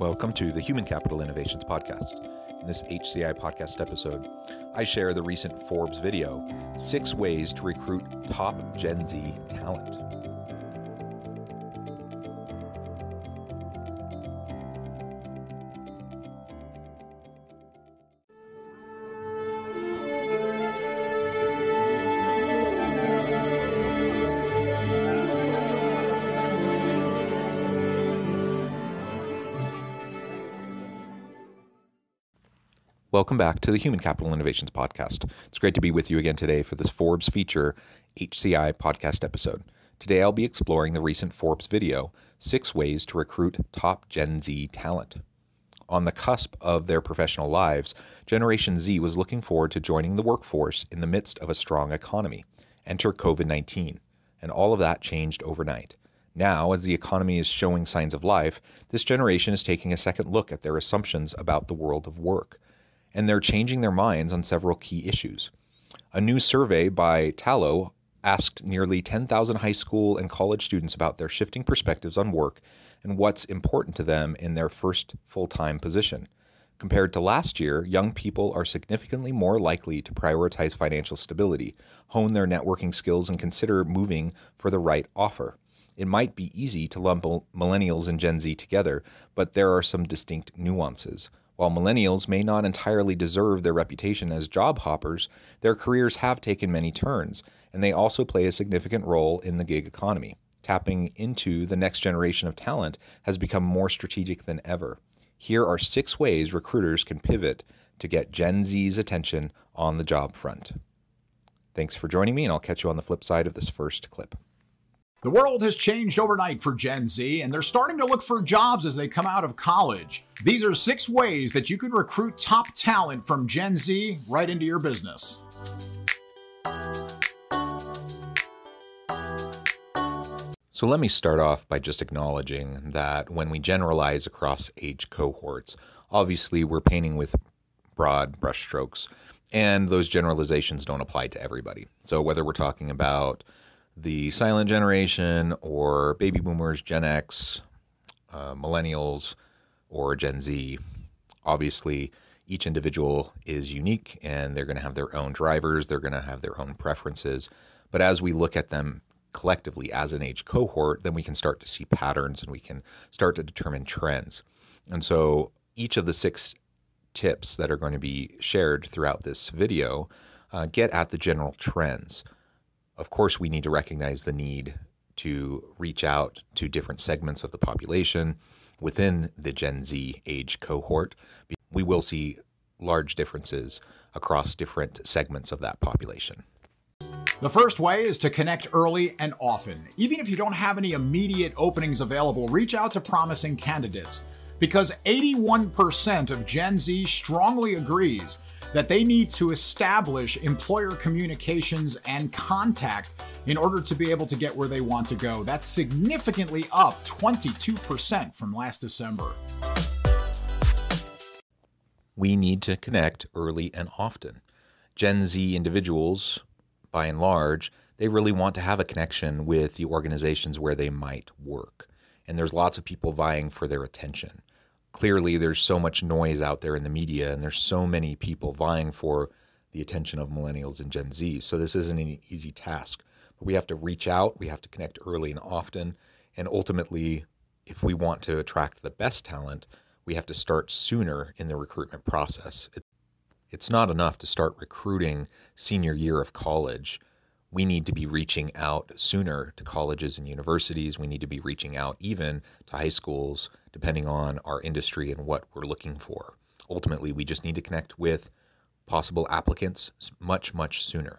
Welcome to the Human Capital Innovations Podcast. In this HCI podcast episode, I share the recent Forbes video Six Ways to Recruit Top Gen Z Talent. Welcome back to the Human Capital Innovations Podcast. It's great to be with you again today for this Forbes feature HCI podcast episode. Today I'll be exploring the recent Forbes video Six Ways to Recruit Top Gen Z Talent. On the cusp of their professional lives, Generation Z was looking forward to joining the workforce in the midst of a strong economy. Enter COVID 19, and all of that changed overnight. Now, as the economy is showing signs of life, this generation is taking a second look at their assumptions about the world of work and they're changing their minds on several key issues. A new survey by Tallo asked nearly 10,000 high school and college students about their shifting perspectives on work and what's important to them in their first full time position. Compared to last year, young people are significantly more likely to prioritize financial stability, hone their networking skills, and consider moving for the right offer. It might be easy to lump millennials and Gen Z together, but there are some distinct nuances. While millennials may not entirely deserve their reputation as job hoppers, their careers have taken many turns, and they also play a significant role in the gig economy. Tapping into the next generation of talent has become more strategic than ever. Here are six ways recruiters can pivot to get Gen Z's attention on the job front. Thanks for joining me, and I'll catch you on the flip side of this first clip. The world has changed overnight for Gen Z, and they're starting to look for jobs as they come out of college. These are six ways that you could recruit top talent from Gen Z right into your business. So let me start off by just acknowledging that when we generalize across age cohorts, obviously we're painting with broad brushstrokes, and those generalizations don't apply to everybody. So whether we're talking about the silent generation or baby boomers, Gen X, uh, millennials, or Gen Z. Obviously, each individual is unique and they're going to have their own drivers, they're going to have their own preferences. But as we look at them collectively as an age cohort, then we can start to see patterns and we can start to determine trends. And so each of the six tips that are going to be shared throughout this video uh, get at the general trends of course, we need to recognize the need to reach out to different segments of the population within the Gen Z age cohort. We will see large differences across different segments of that population. The first way is to connect early and often. Even if you don't have any immediate openings available, reach out to promising candidates because 81% of Gen Z strongly agrees that they need to establish employer communications and contact in order to be able to get where they want to go. That's significantly up 22% from last December. We need to connect early and often. Gen Z individuals, by and large, they really want to have a connection with the organizations where they might work. And there's lots of people vying for their attention clearly there's so much noise out there in the media and there's so many people vying for the attention of millennials and Gen Z. So this isn't an easy task. But we have to reach out, we have to connect early and often, and ultimately if we want to attract the best talent, we have to start sooner in the recruitment process. It's not enough to start recruiting senior year of college we need to be reaching out sooner to colleges and universities. We need to be reaching out even to high schools, depending on our industry and what we're looking for. Ultimately, we just need to connect with possible applicants much, much sooner.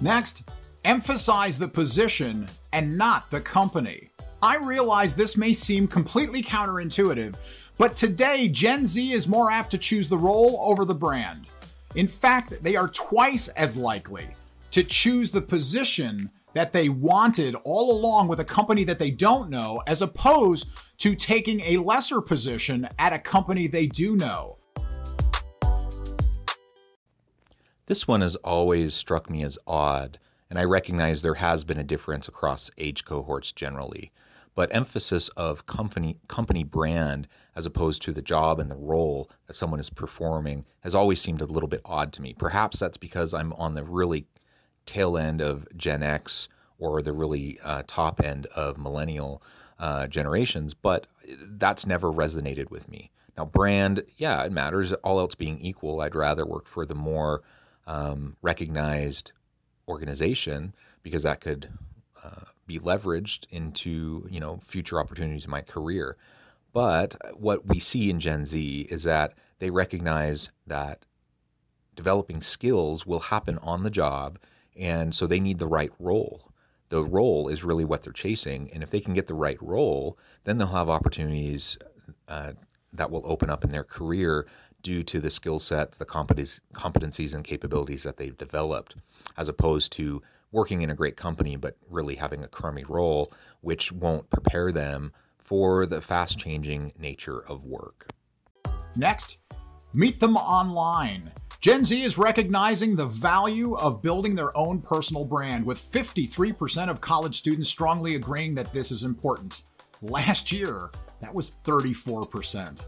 Next, emphasize the position and not the company. I realize this may seem completely counterintuitive, but today Gen Z is more apt to choose the role over the brand. In fact, they are twice as likely to choose the position that they wanted all along with a company that they don't know, as opposed to taking a lesser position at a company they do know. This one has always struck me as odd, and I recognize there has been a difference across age cohorts generally. But emphasis of company company brand as opposed to the job and the role that someone is performing has always seemed a little bit odd to me. Perhaps that's because I'm on the really tail end of Gen X or the really uh, top end of millennial uh, generations, but that's never resonated with me. Now, brand, yeah, it matters. All else being equal, I'd rather work for the more um, recognized organization because that could uh, be leveraged into you know future opportunities in my career. But what we see in Gen Z is that they recognize that developing skills will happen on the job and so they need the right role. The role is really what they're chasing, and if they can get the right role, then they'll have opportunities uh, that will open up in their career due to the skill set, the competencies, and capabilities that they've developed, as opposed to working in a great company but really having a crummy role, which won't prepare them for the fast changing nature of work. Next, meet them online. Gen Z is recognizing the value of building their own personal brand, with 53% of college students strongly agreeing that this is important. Last year, that was 34%.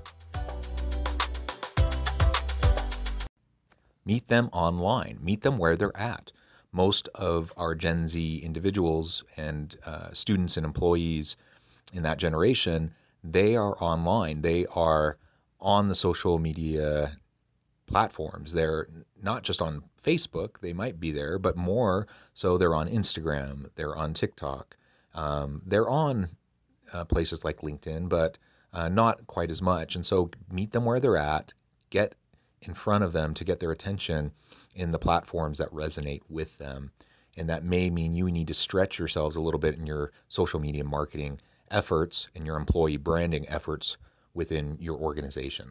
Meet them online, meet them where they're at. Most of our Gen Z individuals and uh, students and employees in that generation, they are online. They are on the social media platforms. They're not just on Facebook, they might be there, but more so they're on Instagram, they're on TikTok, um, they're on uh, places like LinkedIn, but uh, not quite as much. And so meet them where they're at, get in front of them to get their attention in the platforms that resonate with them. And that may mean you need to stretch yourselves a little bit in your social media marketing efforts and your employee branding efforts within your organization.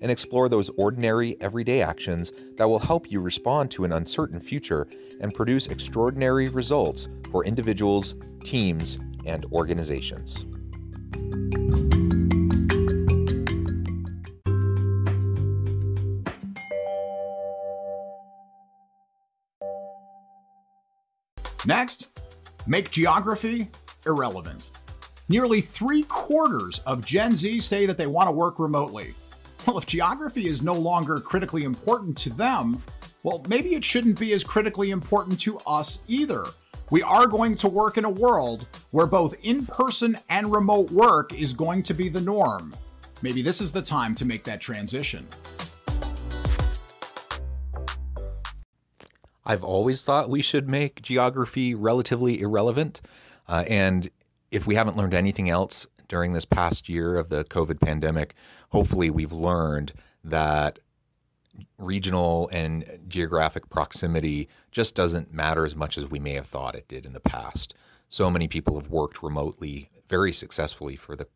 and explore those ordinary, everyday actions that will help you respond to an uncertain future and produce extraordinary results for individuals, teams, and organizations. Next, make geography irrelevant. Nearly three quarters of Gen Z say that they want to work remotely. Well, if geography is no longer critically important to them, well, maybe it shouldn't be as critically important to us either. We are going to work in a world where both in person and remote work is going to be the norm. Maybe this is the time to make that transition. I've always thought we should make geography relatively irrelevant. Uh, and if we haven't learned anything else during this past year of the COVID pandemic, hopefully we've learned that regional and geographic proximity just doesn't matter as much as we may have thought it did in the past. So many people have worked remotely very successfully for the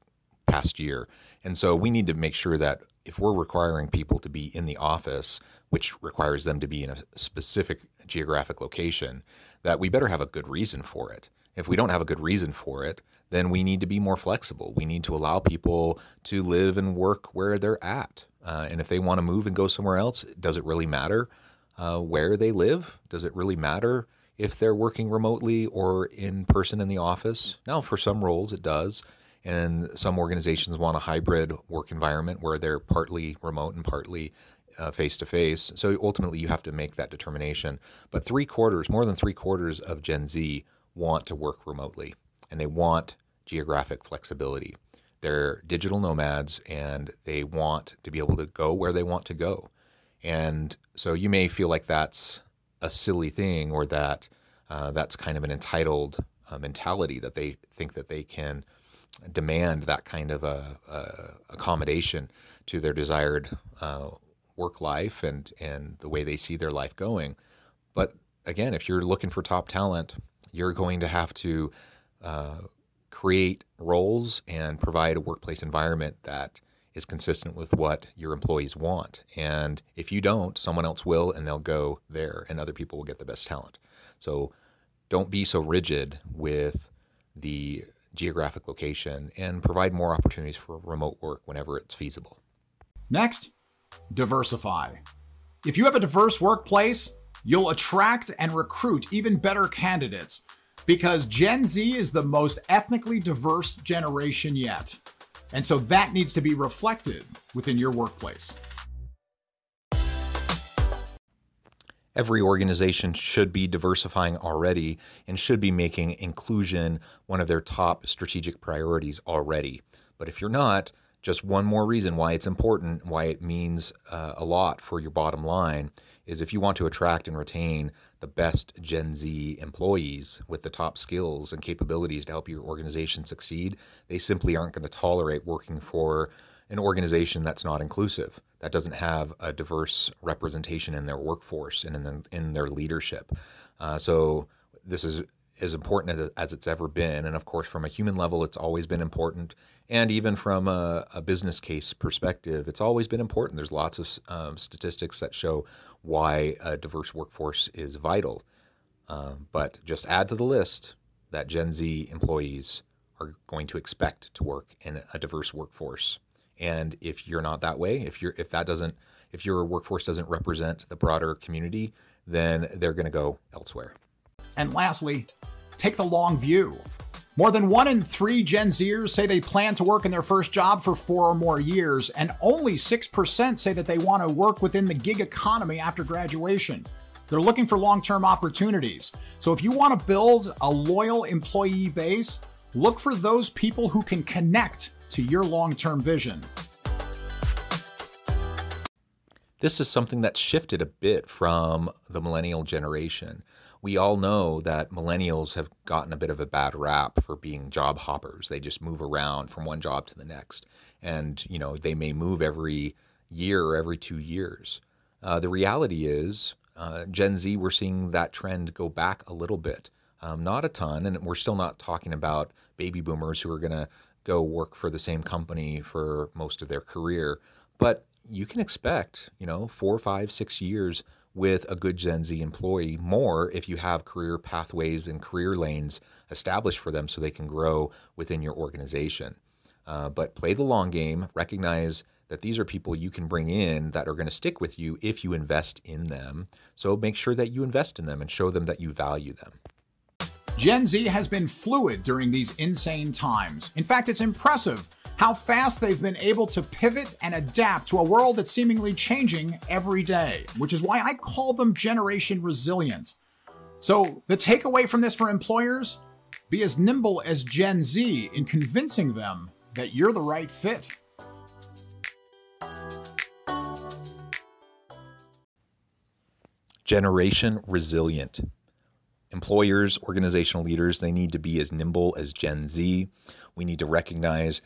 past year. And so we need to make sure that if we're requiring people to be in the office, which requires them to be in a specific geographic location, that we better have a good reason for it. If we don't have a good reason for it, then we need to be more flexible. We need to allow people to live and work where they're at. Uh, and if they want to move and go somewhere else, does it really matter uh, where they live? Does it really matter if they're working remotely or in person in the office? Now, for some roles, it does. And some organizations want a hybrid work environment where they're partly remote and partly face to face. So ultimately, you have to make that determination. But three quarters, more than three quarters of Gen Z want to work remotely and they want geographic flexibility. They're digital nomads and they want to be able to go where they want to go. And so you may feel like that's a silly thing or that uh, that's kind of an entitled uh, mentality that they think that they can demand that kind of a, a accommodation to their desired uh, work life and and the way they see their life going. But again, if you're looking for top talent, you're going to have to uh, create roles and provide a workplace environment that is consistent with what your employees want. And if you don't, someone else will, and they'll go there, and other people will get the best talent. So don't be so rigid with the geographic location and provide more opportunities for remote work whenever it's feasible. Next, diversify. If you have a diverse workplace, you'll attract and recruit even better candidates because Gen Z is the most ethnically diverse generation yet. And so that needs to be reflected within your workplace. Every organization should be diversifying already and should be making inclusion one of their top strategic priorities already. But if you're not, just one more reason why it's important, why it means uh, a lot for your bottom line is if you want to attract and retain the best Gen Z employees with the top skills and capabilities to help your organization succeed, they simply aren't going to tolerate working for an organization that's not inclusive, that doesn't have a diverse representation in their workforce and in, the, in their leadership. Uh, so this is as important as, it's ever been. And of course, from a human level, it's always been important. And even from a, a business case perspective, it's always been important. There's lots of um, statistics that show why a diverse workforce is vital. Uh, but just add to the list that Gen Z employees are going to expect to work in a diverse workforce. And if you're not that way, if you're if that doesn't if your workforce doesn't represent the broader community, then they're going to go elsewhere. And lastly, take the long view. More than one in three Gen Zers say they plan to work in their first job for four or more years, and only 6% say that they want to work within the gig economy after graduation. They're looking for long term opportunities. So if you want to build a loyal employee base, look for those people who can connect to your long term vision. This is something that's shifted a bit from the millennial generation we all know that millennials have gotten a bit of a bad rap for being job hoppers. They just move around from one job to the next. And, you know, they may move every year or every two years. Uh, the reality is, uh, Gen Z, we're seeing that trend go back a little bit. Um, not a ton, and we're still not talking about baby boomers who are going to go work for the same company for most of their career. But you can expect, you know, four, five, six years with a good Gen Z employee more if you have career pathways and career lanes established for them so they can grow within your organization. Uh, but play the long game, recognize that these are people you can bring in that are going to stick with you if you invest in them. So make sure that you invest in them and show them that you value them. Gen Z has been fluid during these insane times. In fact, it's impressive how fast they've been able to pivot and adapt to a world that's seemingly changing every day, which is why I call them generation resilient. So, the takeaway from this for employers be as nimble as Gen Z in convincing them that you're the right fit. Generation resilient. Employers, organizational leaders, they need to be as nimble as Gen Z. We need to recognize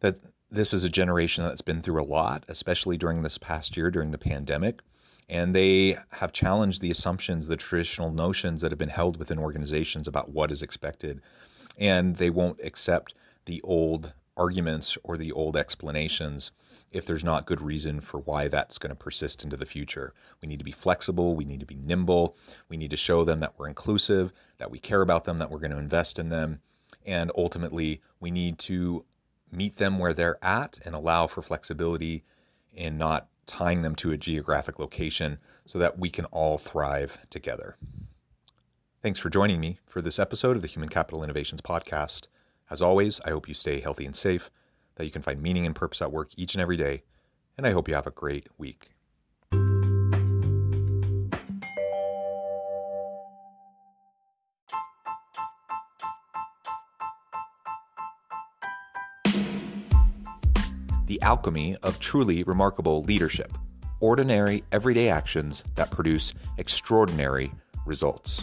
that this is a generation that's been through a lot, especially during this past year, during the pandemic. And they have challenged the assumptions, the traditional notions that have been held within organizations about what is expected. And they won't accept the old arguments or the old explanations if there's not good reason for why that's going to persist into the future. We need to be flexible, we need to be nimble, we need to show them that we're inclusive, that we care about them, that we're going to invest in them, and ultimately we need to meet them where they're at and allow for flexibility in not tying them to a geographic location so that we can all thrive together. Thanks for joining me for this episode of the Human Capital Innovations Podcast. As always, I hope you stay healthy and safe that you can find meaning and purpose at work each and every day, and I hope you have a great week. The alchemy of truly remarkable leadership. Ordinary, everyday actions that produce extraordinary results.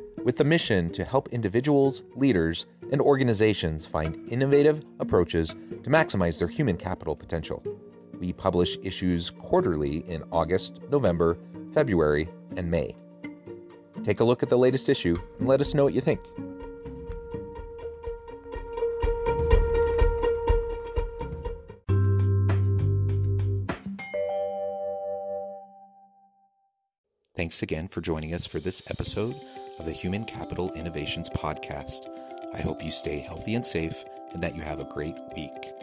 with the mission to help individuals, leaders, and organizations find innovative approaches to maximize their human capital potential. We publish issues quarterly in August, November, February, and May. Take a look at the latest issue and let us know what you think. Thanks again for joining us for this episode of the Human Capital Innovations Podcast. I hope you stay healthy and safe and that you have a great week.